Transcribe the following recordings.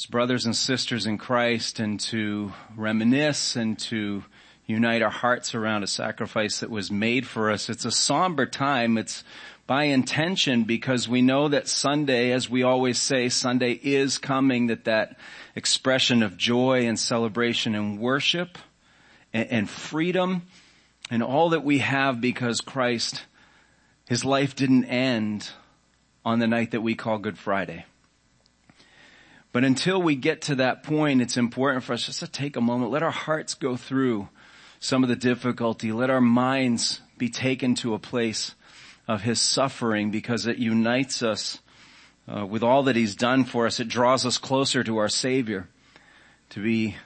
as brothers and sisters in Christ and to reminisce and to unite our hearts around a sacrifice that was made for us. It's a somber time. It's by intention because we know that Sunday, as we always say, Sunday is coming, that that expression of joy and celebration and worship and, and freedom and all that we have because Christ, His life didn't end on the night that we call Good Friday. But until we get to that point, it's important for us just to take a moment, let our hearts go through some of the difficulty, let our minds be taken to a place of His suffering because it unites us uh, with all that He's done for us. It draws us closer to our Savior to be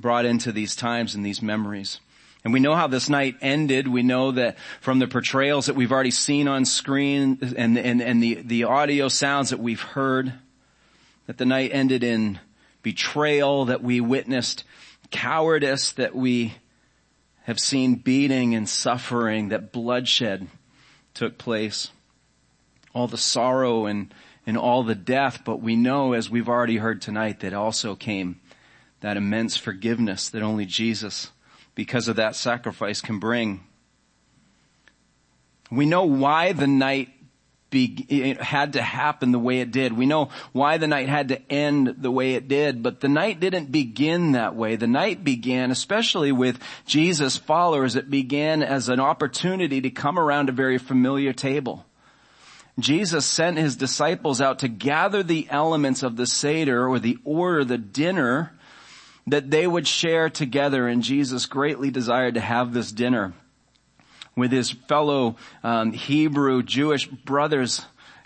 brought into these times and these memories. And we know how this night ended. We know that from the portrayals that we've already seen on screen and, and, and the, the audio sounds that we've heard, that the night ended in betrayal, that we witnessed cowardice, that we have seen beating and suffering, that bloodshed took place, all the sorrow and, and all the death, but we know as we've already heard tonight that also came that immense forgiveness that only Jesus because of that sacrifice can bring. We know why the night be, it had to happen the way it did. We know why the night had to end the way it did, but the night didn't begin that way. The night began, especially with Jesus' followers, it began as an opportunity to come around a very familiar table. Jesus sent his disciples out to gather the elements of the Seder or the order, the dinner, that they would share together and Jesus greatly desired to have this dinner with his fellow um, Hebrew Jewish brothers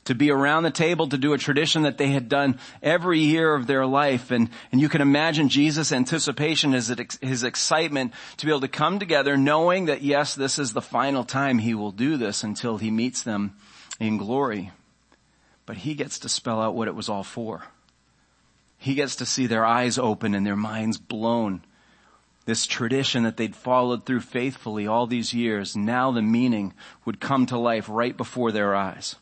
to be around the table to do a tradition that they had done every year of their life. And, and you can imagine Jesus' anticipation, his, his excitement to be able to come together knowing that yes, this is the final time he will do this until he meets them in glory. But he gets to spell out what it was all for. He gets to see their eyes open and their minds blown. This tradition that they'd followed through faithfully all these years, now the meaning would come to life right before their eyes.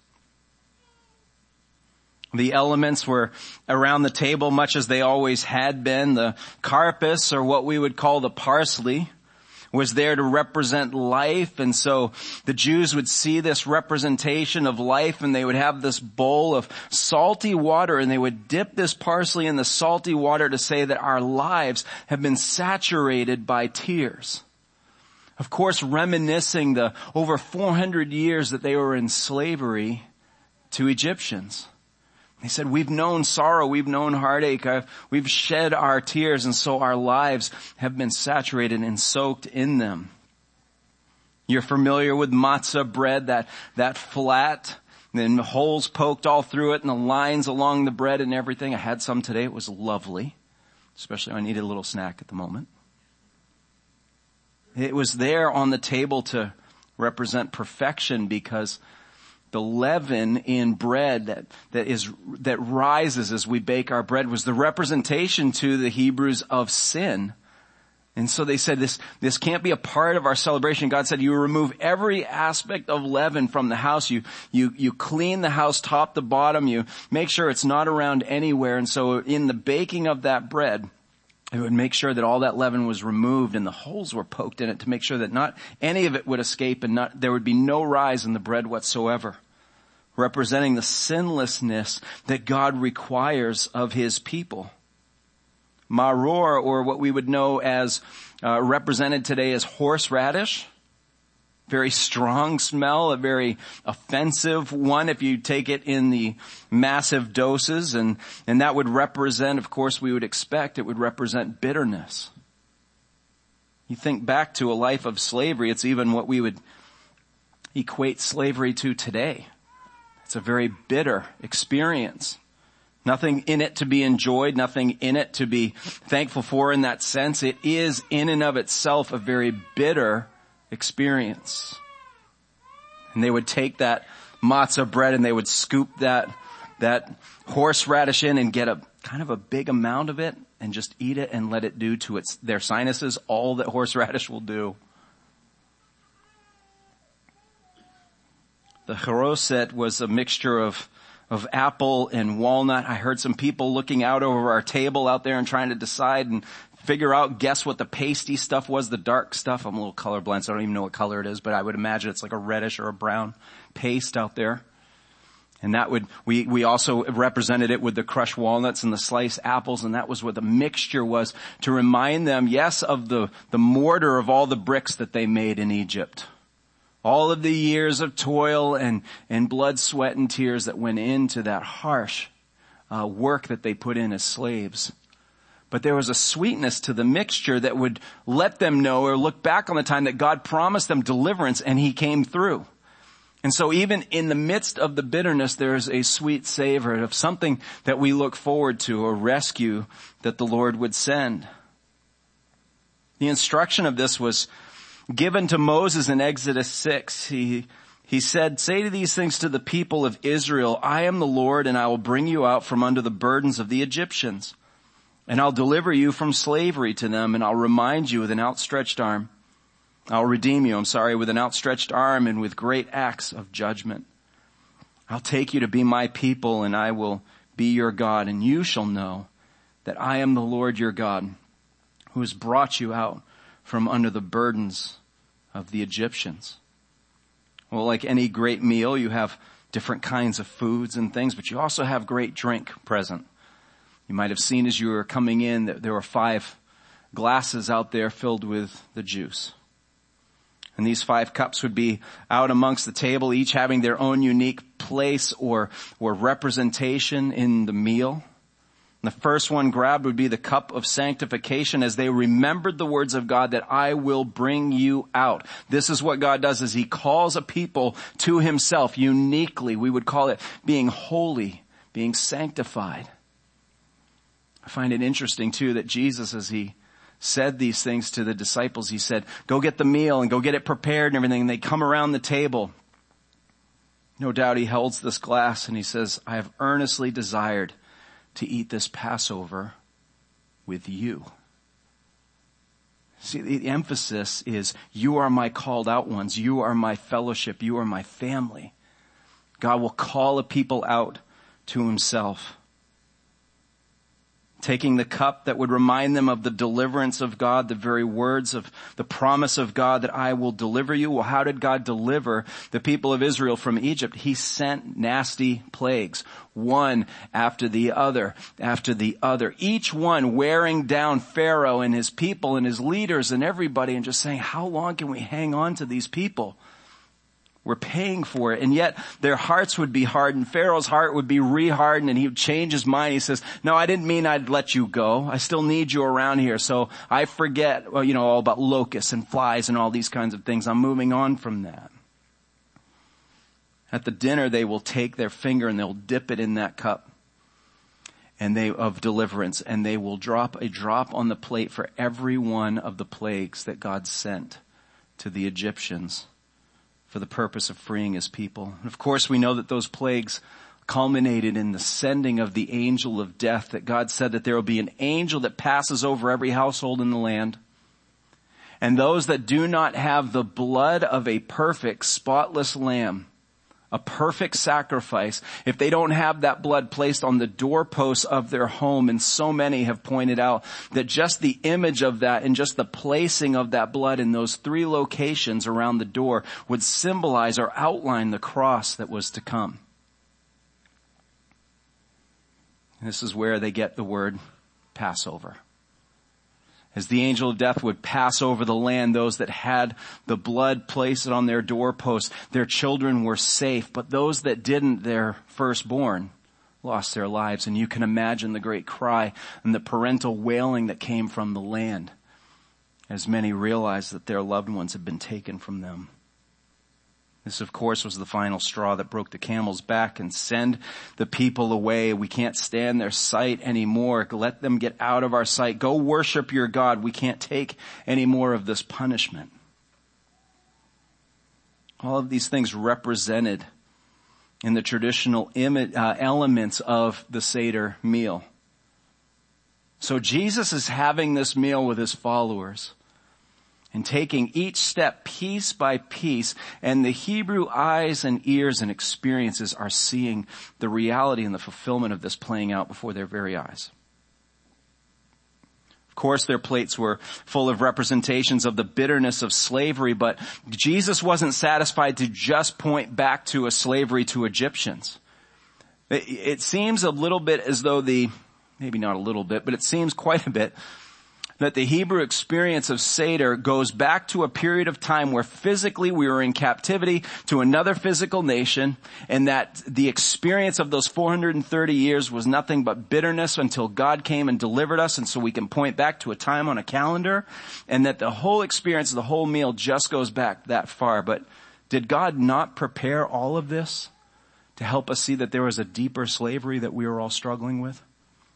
The elements were around the table much as they always had been. The karpas or what we would call the parsley, was there to represent life. And so the Jews would see this representation of life and they would have this bowl of salty water and they would dip this parsley in the salty water to say that our lives have been saturated by tears. Of course, reminiscing the over 400 years that they were in slavery to Egyptians. He said, we've known sorrow, we've known heartache, uh, we've shed our tears and so our lives have been saturated and soaked in them. You're familiar with matzah bread, that, that flat, and the holes poked all through it and the lines along the bread and everything. I had some today. It was lovely, especially when I needed a little snack at the moment. It was there on the table to represent perfection because the leaven in bread that, that is, that rises as we bake our bread was the representation to the Hebrews of sin. And so they said this, this can't be a part of our celebration. God said you remove every aspect of leaven from the house. You, you, you clean the house top to bottom. You make sure it's not around anywhere. And so in the baking of that bread, it would make sure that all that leaven was removed and the holes were poked in it to make sure that not any of it would escape and not, there would be no rise in the bread whatsoever. Representing the sinlessness that God requires of His people. Maror, or what we would know as, uh, represented today as horseradish. Very strong smell, a very offensive one if you take it in the massive doses and, and that would represent, of course we would expect, it would represent bitterness. You think back to a life of slavery, it's even what we would equate slavery to today. It's a very bitter experience. Nothing in it to be enjoyed, nothing in it to be thankful for in that sense. It is in and of itself a very bitter experience. And they would take that matzah bread and they would scoop that, that horseradish in and get a kind of a big amount of it and just eat it and let it do to its, their sinuses all that horseradish will do. The charoset was a mixture of, of apple and walnut. I heard some people looking out over our table out there and trying to decide and figure out, guess what the pasty stuff was, the dark stuff. I'm a little colorblind, so I don't even know what color it is, but I would imagine it's like a reddish or a brown paste out there. And that would, we, we also represented it with the crushed walnuts and the sliced apples, and that was what the mixture was to remind them, yes, of the, the mortar of all the bricks that they made in Egypt. All of the years of toil and, and blood, sweat, and tears that went into that harsh uh, work that they put in as slaves. But there was a sweetness to the mixture that would let them know or look back on the time that God promised them deliverance and He came through. And so even in the midst of the bitterness, there is a sweet savor of something that we look forward to, a rescue that the Lord would send. The instruction of this was given to Moses in Exodus 6. He, he said, say to these things to the people of Israel, I am the Lord and I will bring you out from under the burdens of the Egyptians. And I'll deliver you from slavery to them and I'll remind you with an outstretched arm. I'll redeem you, I'm sorry, with an outstretched arm and with great acts of judgment. I'll take you to be my people and I will be your God and you shall know that I am the Lord your God who has brought you out from under the burdens of the Egyptians. Well, like any great meal, you have different kinds of foods and things, but you also have great drink present. You might have seen as you were coming in that there were five glasses out there filled with the juice. And these five cups would be out amongst the table, each having their own unique place or, or representation in the meal. The first one grabbed would be the cup of sanctification as they remembered the words of God that I will bring you out. This is what God does is he calls a people to himself uniquely. We would call it being holy, being sanctified. I find it interesting too that Jesus as he said these things to the disciples, he said, go get the meal and go get it prepared and everything. And they come around the table. No doubt he holds this glass and he says, I have earnestly desired to eat this Passover with you. See, the emphasis is you are my called out ones. You are my fellowship. You are my family. God will call a people out to himself taking the cup that would remind them of the deliverance of God, the very words of the promise of God that I will deliver you. Well, how did God deliver the people of Israel from Egypt? He sent nasty plagues, one after the other, after the other, each one wearing down Pharaoh and his people and his leaders and everybody and just saying, how long can we hang on to these people? We're paying for it. And yet their hearts would be hardened. Pharaoh's heart would be rehardened and he would change his mind. He says, no, I didn't mean I'd let you go. I still need you around here. So I forget, well, you know, all about locusts and flies and all these kinds of things. I'm moving on from that. At the dinner, they will take their finger and they'll dip it in that cup and they of deliverance and they will drop a drop on the plate for every one of the plagues that God sent to the Egyptians for the purpose of freeing his people. And of course we know that those plagues culminated in the sending of the angel of death that God said that there will be an angel that passes over every household in the land. And those that do not have the blood of a perfect, spotless lamb a perfect sacrifice, if they don't have that blood placed on the doorposts of their home, and so many have pointed out that just the image of that and just the placing of that blood in those three locations around the door would symbolize or outline the cross that was to come. This is where they get the word Passover as the angel of death would pass over the land, those that had the blood placed on their doorposts, their children were safe, but those that didn't, their firstborn, lost their lives. And you can imagine the great cry and the parental wailing that came from the land as many realized that their loved ones had been taken from them. This of course was the final straw that broke the camel's back and send the people away. We can't stand their sight anymore. Let them get out of our sight. Go worship your God. We can't take any more of this punishment. All of these things represented in the traditional uh, elements of the Seder meal. So Jesus is having this meal with his followers. And taking each step piece by piece and the Hebrew eyes and ears and experiences are seeing the reality and the fulfillment of this playing out before their very eyes. Of course, their plates were full of representations of the bitterness of slavery, but Jesus wasn't satisfied to just point back to a slavery to Egyptians. It, seems a little bit as though the, maybe not a little bit, but it seems quite a bit that the Hebrew experience of Seder goes back to a period of time where physically we were in captivity to another physical nation and that the experience of those 430 years was nothing but bitterness until God came and delivered us and so we can point back to a time on a calendar and that the whole experience of the whole meal just goes back that far. But did God not prepare all of this to help us see that there was a deeper slavery that we were all struggling with?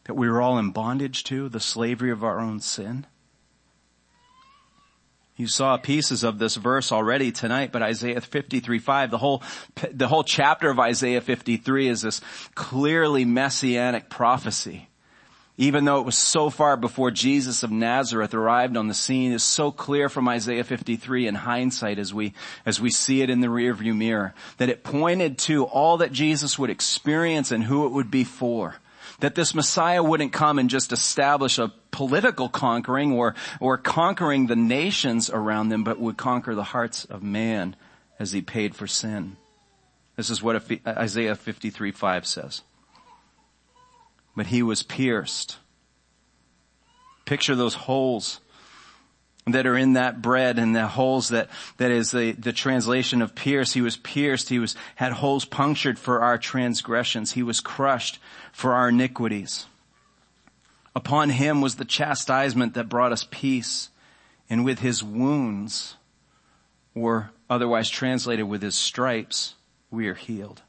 That we were all in bondage to, the slavery of our own sin. You saw pieces of this verse already tonight, but Isaiah 53, 5, the whole, the whole chapter of Isaiah 53 is this clearly messianic prophecy. Even though it was so far before Jesus of Nazareth arrived on the scene, is so clear from Isaiah 53 in hindsight as we, as we see it in the rearview mirror, that it pointed to all that Jesus would experience and who it would be for that this Messiah wouldn't come and just establish a political conquering or, or conquering the nations around them, but would conquer the hearts of man as he paid for sin. This is what uh, Isaiah 53 5 says. But he was pierced. Picture those holes that are in that bread and the holes that, that is the, the translation of pierce. He was pierced. He was, had holes punctured for our transgressions. He was crushed for our iniquities. Upon him was the chastisement that brought us peace and with his wounds or otherwise translated with his stripes, we are healed.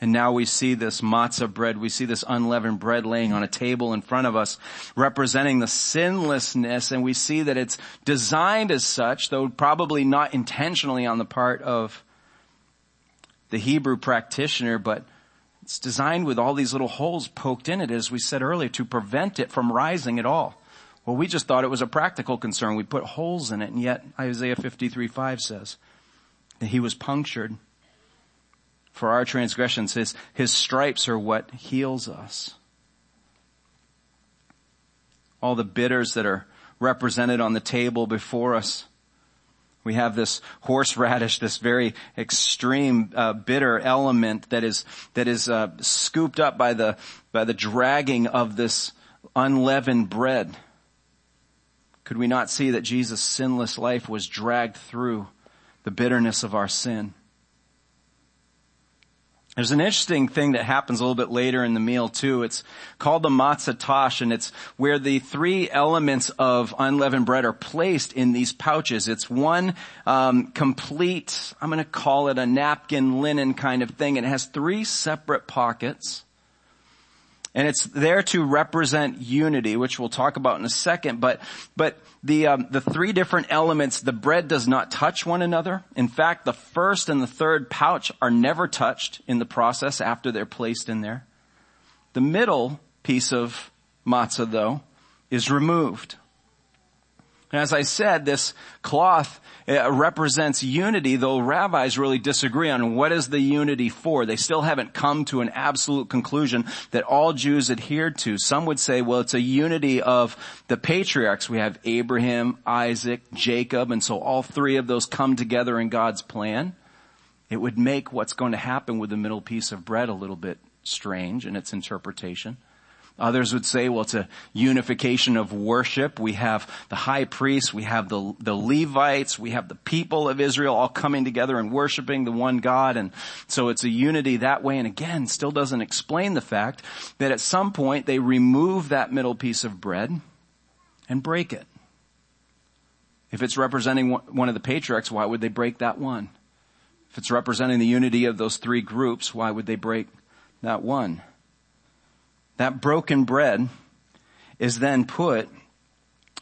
And now we see this matzah bread, we see this unleavened bread laying on a table in front of us, representing the sinlessness, and we see that it's designed as such, though probably not intentionally on the part of the Hebrew practitioner, but it's designed with all these little holes poked in it, as we said earlier, to prevent it from rising at all. Well, we just thought it was a practical concern. We put holes in it, and yet Isaiah 53 5 says that he was punctured for our transgressions. His, his stripes are what heals us. All the bitters that are represented on the table before us. We have this horseradish, this very extreme uh, bitter element that is that is uh, scooped up by the by the dragging of this unleavened bread. Could we not see that Jesus' sinless life was dragged through the bitterness of our sin? There's an interesting thing that happens a little bit later in the meal too. It's called the matzah tash and it's where the three elements of unleavened bread are placed in these pouches. It's one um, complete, I'm going to call it a napkin linen kind of thing. It has three separate pockets. And it's there to represent unity, which we'll talk about in a second. But, but the, um, the three different elements, the bread does not touch one another. In fact, the first and the third pouch are never touched in the process after they're placed in there. The middle piece of matzah though is removed. And as I said, this cloth represents unity, though rabbis really disagree on what is the unity for. They still haven't come to an absolute conclusion that all Jews adhered to. Some would say, well, it's a unity of the patriarchs. We have Abraham, Isaac, Jacob, and so all three of those come together in God's plan. It would make what's going to happen with the middle piece of bread a little bit strange in its interpretation. Others would say, well, it's a unification of worship. We have the high priest, we have the, the Levites, we have the people of Israel all coming together and worshiping the one God. And so it's a unity that way. And again, still doesn't explain the fact that at some point they remove that middle piece of bread and break it. If it's representing one of the patriarchs, why would they break that one? If it's representing the unity of those three groups, why would they break that one? That broken bread is then put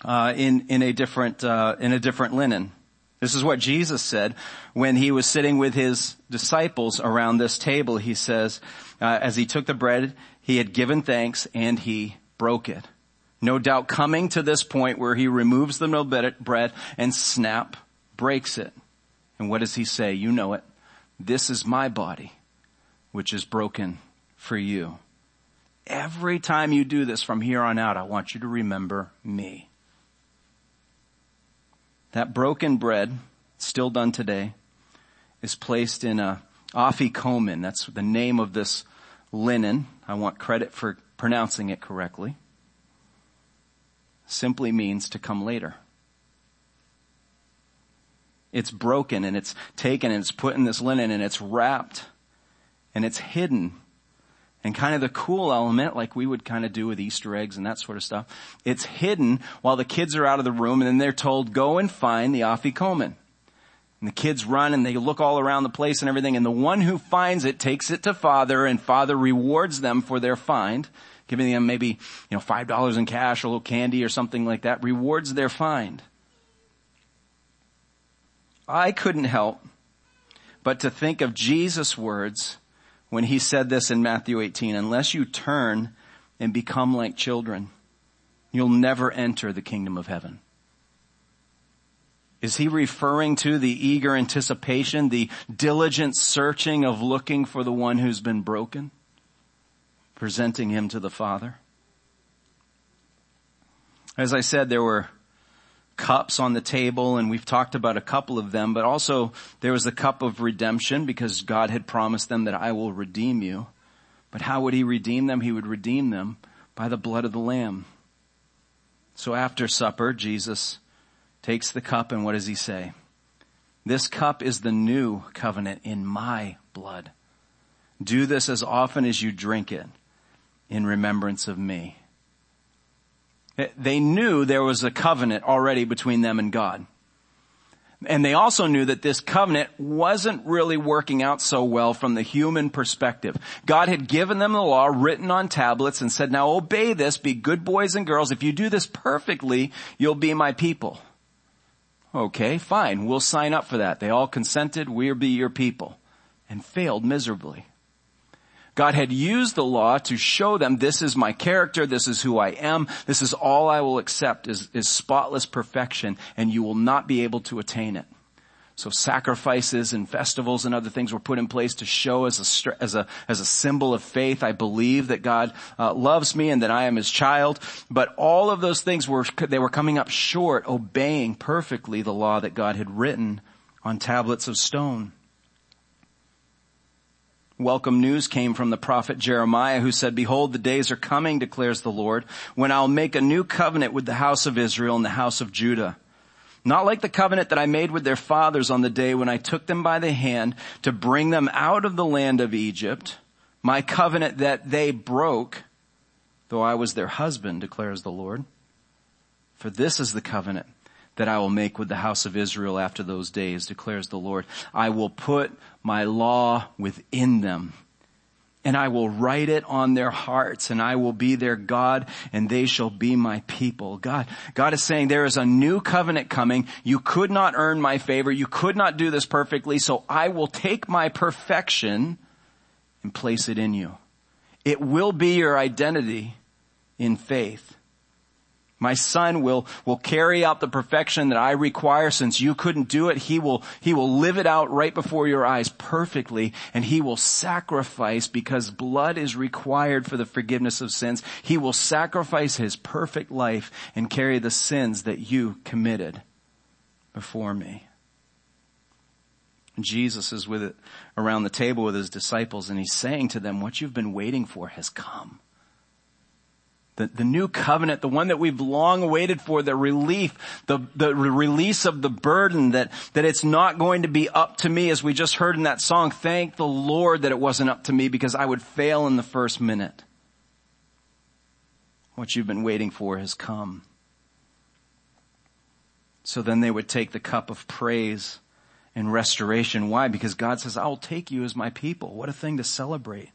uh, in in a different uh, in a different linen. This is what Jesus said when he was sitting with his disciples around this table. He says, uh, as he took the bread, he had given thanks and he broke it. No doubt coming to this point where he removes the bread and snap, breaks it. And what does he say? You know it. This is my body, which is broken for you. Every time you do this from here on out, I want you to remember me. That broken bread, still done today, is placed in a afikomen. That's the name of this linen. I want credit for pronouncing it correctly. Simply means to come later. It's broken and it's taken and it's put in this linen and it's wrapped and it's hidden. And kind of the cool element, like we would kind of do with Easter eggs and that sort of stuff, it's hidden while the kids are out of the room and then they're told, go and find the afikomen. And the kids run and they look all around the place and everything and the one who finds it takes it to father and father rewards them for their find, giving them maybe, you know, five dollars in cash, or a little candy or something like that, rewards their find. I couldn't help but to think of Jesus' words when he said this in Matthew 18, unless you turn and become like children, you'll never enter the kingdom of heaven. Is he referring to the eager anticipation, the diligent searching of looking for the one who's been broken? Presenting him to the Father? As I said, there were cups on the table and we've talked about a couple of them, but also there was the cup of redemption because God had promised them that I will redeem you. But how would he redeem them? He would redeem them by the blood of the lamb. So after supper, Jesus takes the cup and what does he say? This cup is the new covenant in my blood. Do this as often as you drink it in remembrance of me. They knew there was a covenant already between them and God. And they also knew that this covenant wasn't really working out so well from the human perspective. God had given them the law written on tablets and said, now obey this, be good boys and girls. If you do this perfectly, you'll be my people. Okay, fine. We'll sign up for that. They all consented. We'll be your people and failed miserably. God had used the law to show them this is my character, this is who I am, this is all I will accept is, is spotless perfection and you will not be able to attain it. So sacrifices and festivals and other things were put in place to show as a, as a, as a symbol of faith. I believe that God uh, loves me and that I am his child. But all of those things were, they were coming up short, obeying perfectly the law that God had written on tablets of stone welcome news came from the prophet Jeremiah who said, behold, the days are coming, declares the Lord, when I'll make a new covenant with the house of Israel and the house of Judah. Not like the covenant that I made with their fathers on the day when I took them by the hand to bring them out of the land of Egypt, my covenant that they broke, though I was their husband, declares the Lord. For this is the covenant that I will make with the house of Israel after those days, declares the Lord. I will put my law within them and I will write it on their hearts and I will be their God and they shall be my people. God, God is saying there is a new covenant coming. You could not earn my favor. You could not do this perfectly. So I will take my perfection and place it in you. It will be your identity in faith. My son will, will carry out the perfection that I require since you couldn't do it. He will, he will live it out right before your eyes perfectly and he will sacrifice because blood is required for the forgiveness of sins. He will sacrifice his perfect life and carry the sins that you committed before me. Jesus is with it around the table with his disciples and he's saying to them, what you've been waiting for has come the, the new covenant, the one that we've long awaited for, the relief, the, the release of the burden that, that it's not going to be up to me as we just heard in that song. Thank the Lord that it wasn't up to me because I would fail in the first minute. What you've been waiting for has come. So then they would take the cup of praise and restoration. Why? Because God says, I'll take you as my people. What a thing to celebrate.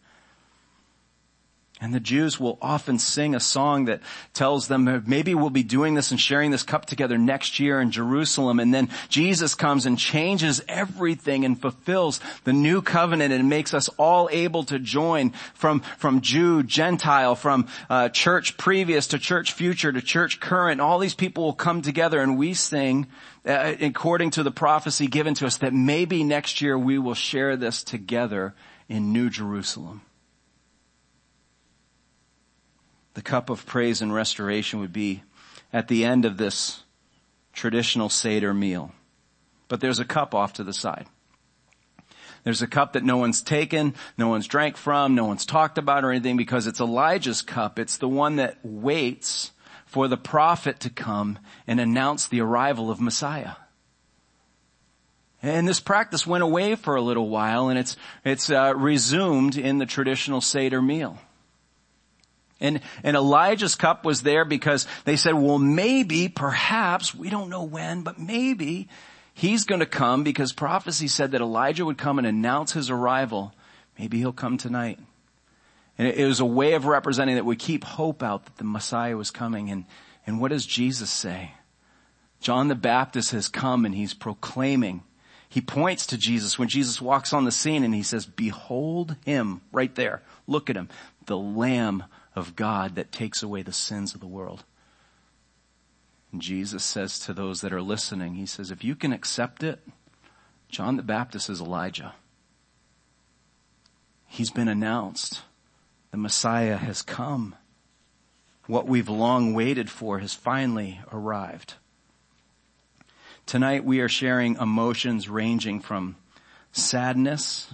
And the Jews will often sing a song that tells them maybe we'll be doing this and sharing this cup together next year in Jerusalem. And then Jesus comes and changes everything and fulfills the new covenant and makes us all able to join from, from Jew, Gentile, from uh, church previous to church future to church current. All these people will come together and we sing uh, according to the prophecy given to us that maybe next year we will share this together in New Jerusalem. The cup of praise and restoration would be at the end of this traditional Seder meal. But there's a cup off to the side. There's a cup that no one's taken, no one's drank from, no one's talked about or anything because it's Elijah's cup. It's the one that waits for the prophet to come and announce the arrival of Messiah. And this practice went away for a little while and it's, it's uh, resumed in the traditional Seder meal. And, and Elijah's cup was there because they said, well, maybe, perhaps, we don't know when, but maybe he's going to come because prophecy said that Elijah would come and announce his arrival. Maybe he'll come tonight. And it, was a way of representing that we keep hope out that the Messiah was coming. And, and what does Jesus say? John the Baptist has come and he's proclaiming. He points to Jesus when Jesus walks on the scene and he says, behold him right there. Look at him. The Lamb of God that takes away the sins of the world. And Jesus says to those that are listening, He says, if you can accept it, John the Baptist is Elijah. He's been announced. The Messiah has come. What we've long waited for has finally arrived. Tonight we are sharing emotions ranging from sadness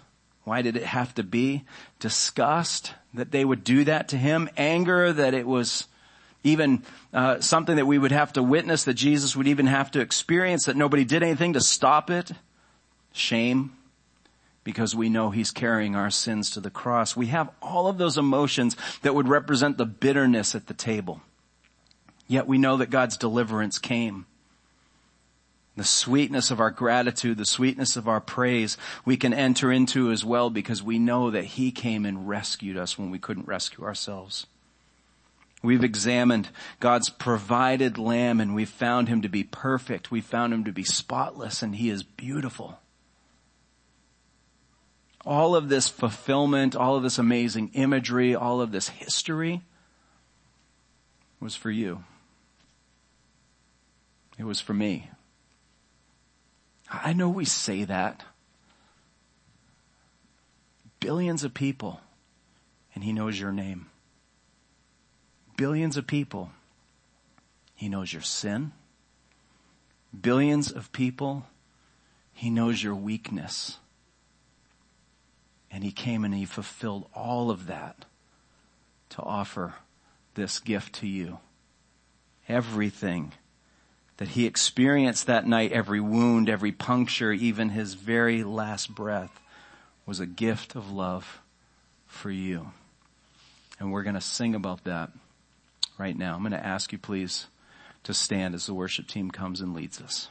why did it have to be? Disgust that they would do that to him. Anger that it was even uh, something that we would have to witness, that Jesus would even have to experience, that nobody did anything to stop it. Shame, because we know he's carrying our sins to the cross. We have all of those emotions that would represent the bitterness at the table. Yet we know that God's deliverance came the sweetness of our gratitude, the sweetness of our praise, we can enter into as well because we know that He came and rescued us when we couldn't rescue ourselves. We've examined God's provided lamb and we've found Him to be perfect. We found Him to be spotless and He is beautiful. All of this fulfillment, all of this amazing imagery, all of this history was for you. It was for me. I know we say that. Billions of people, and He knows your name. Billions of people, He knows your sin. Billions of people, He knows your weakness. And He came and He fulfilled all of that to offer this gift to you. Everything that he experienced that night, every wound, every puncture, even his very last breath was a gift of love for you. And we're going to sing about that right now. I'm going to ask you please to stand as the worship team comes and leads us.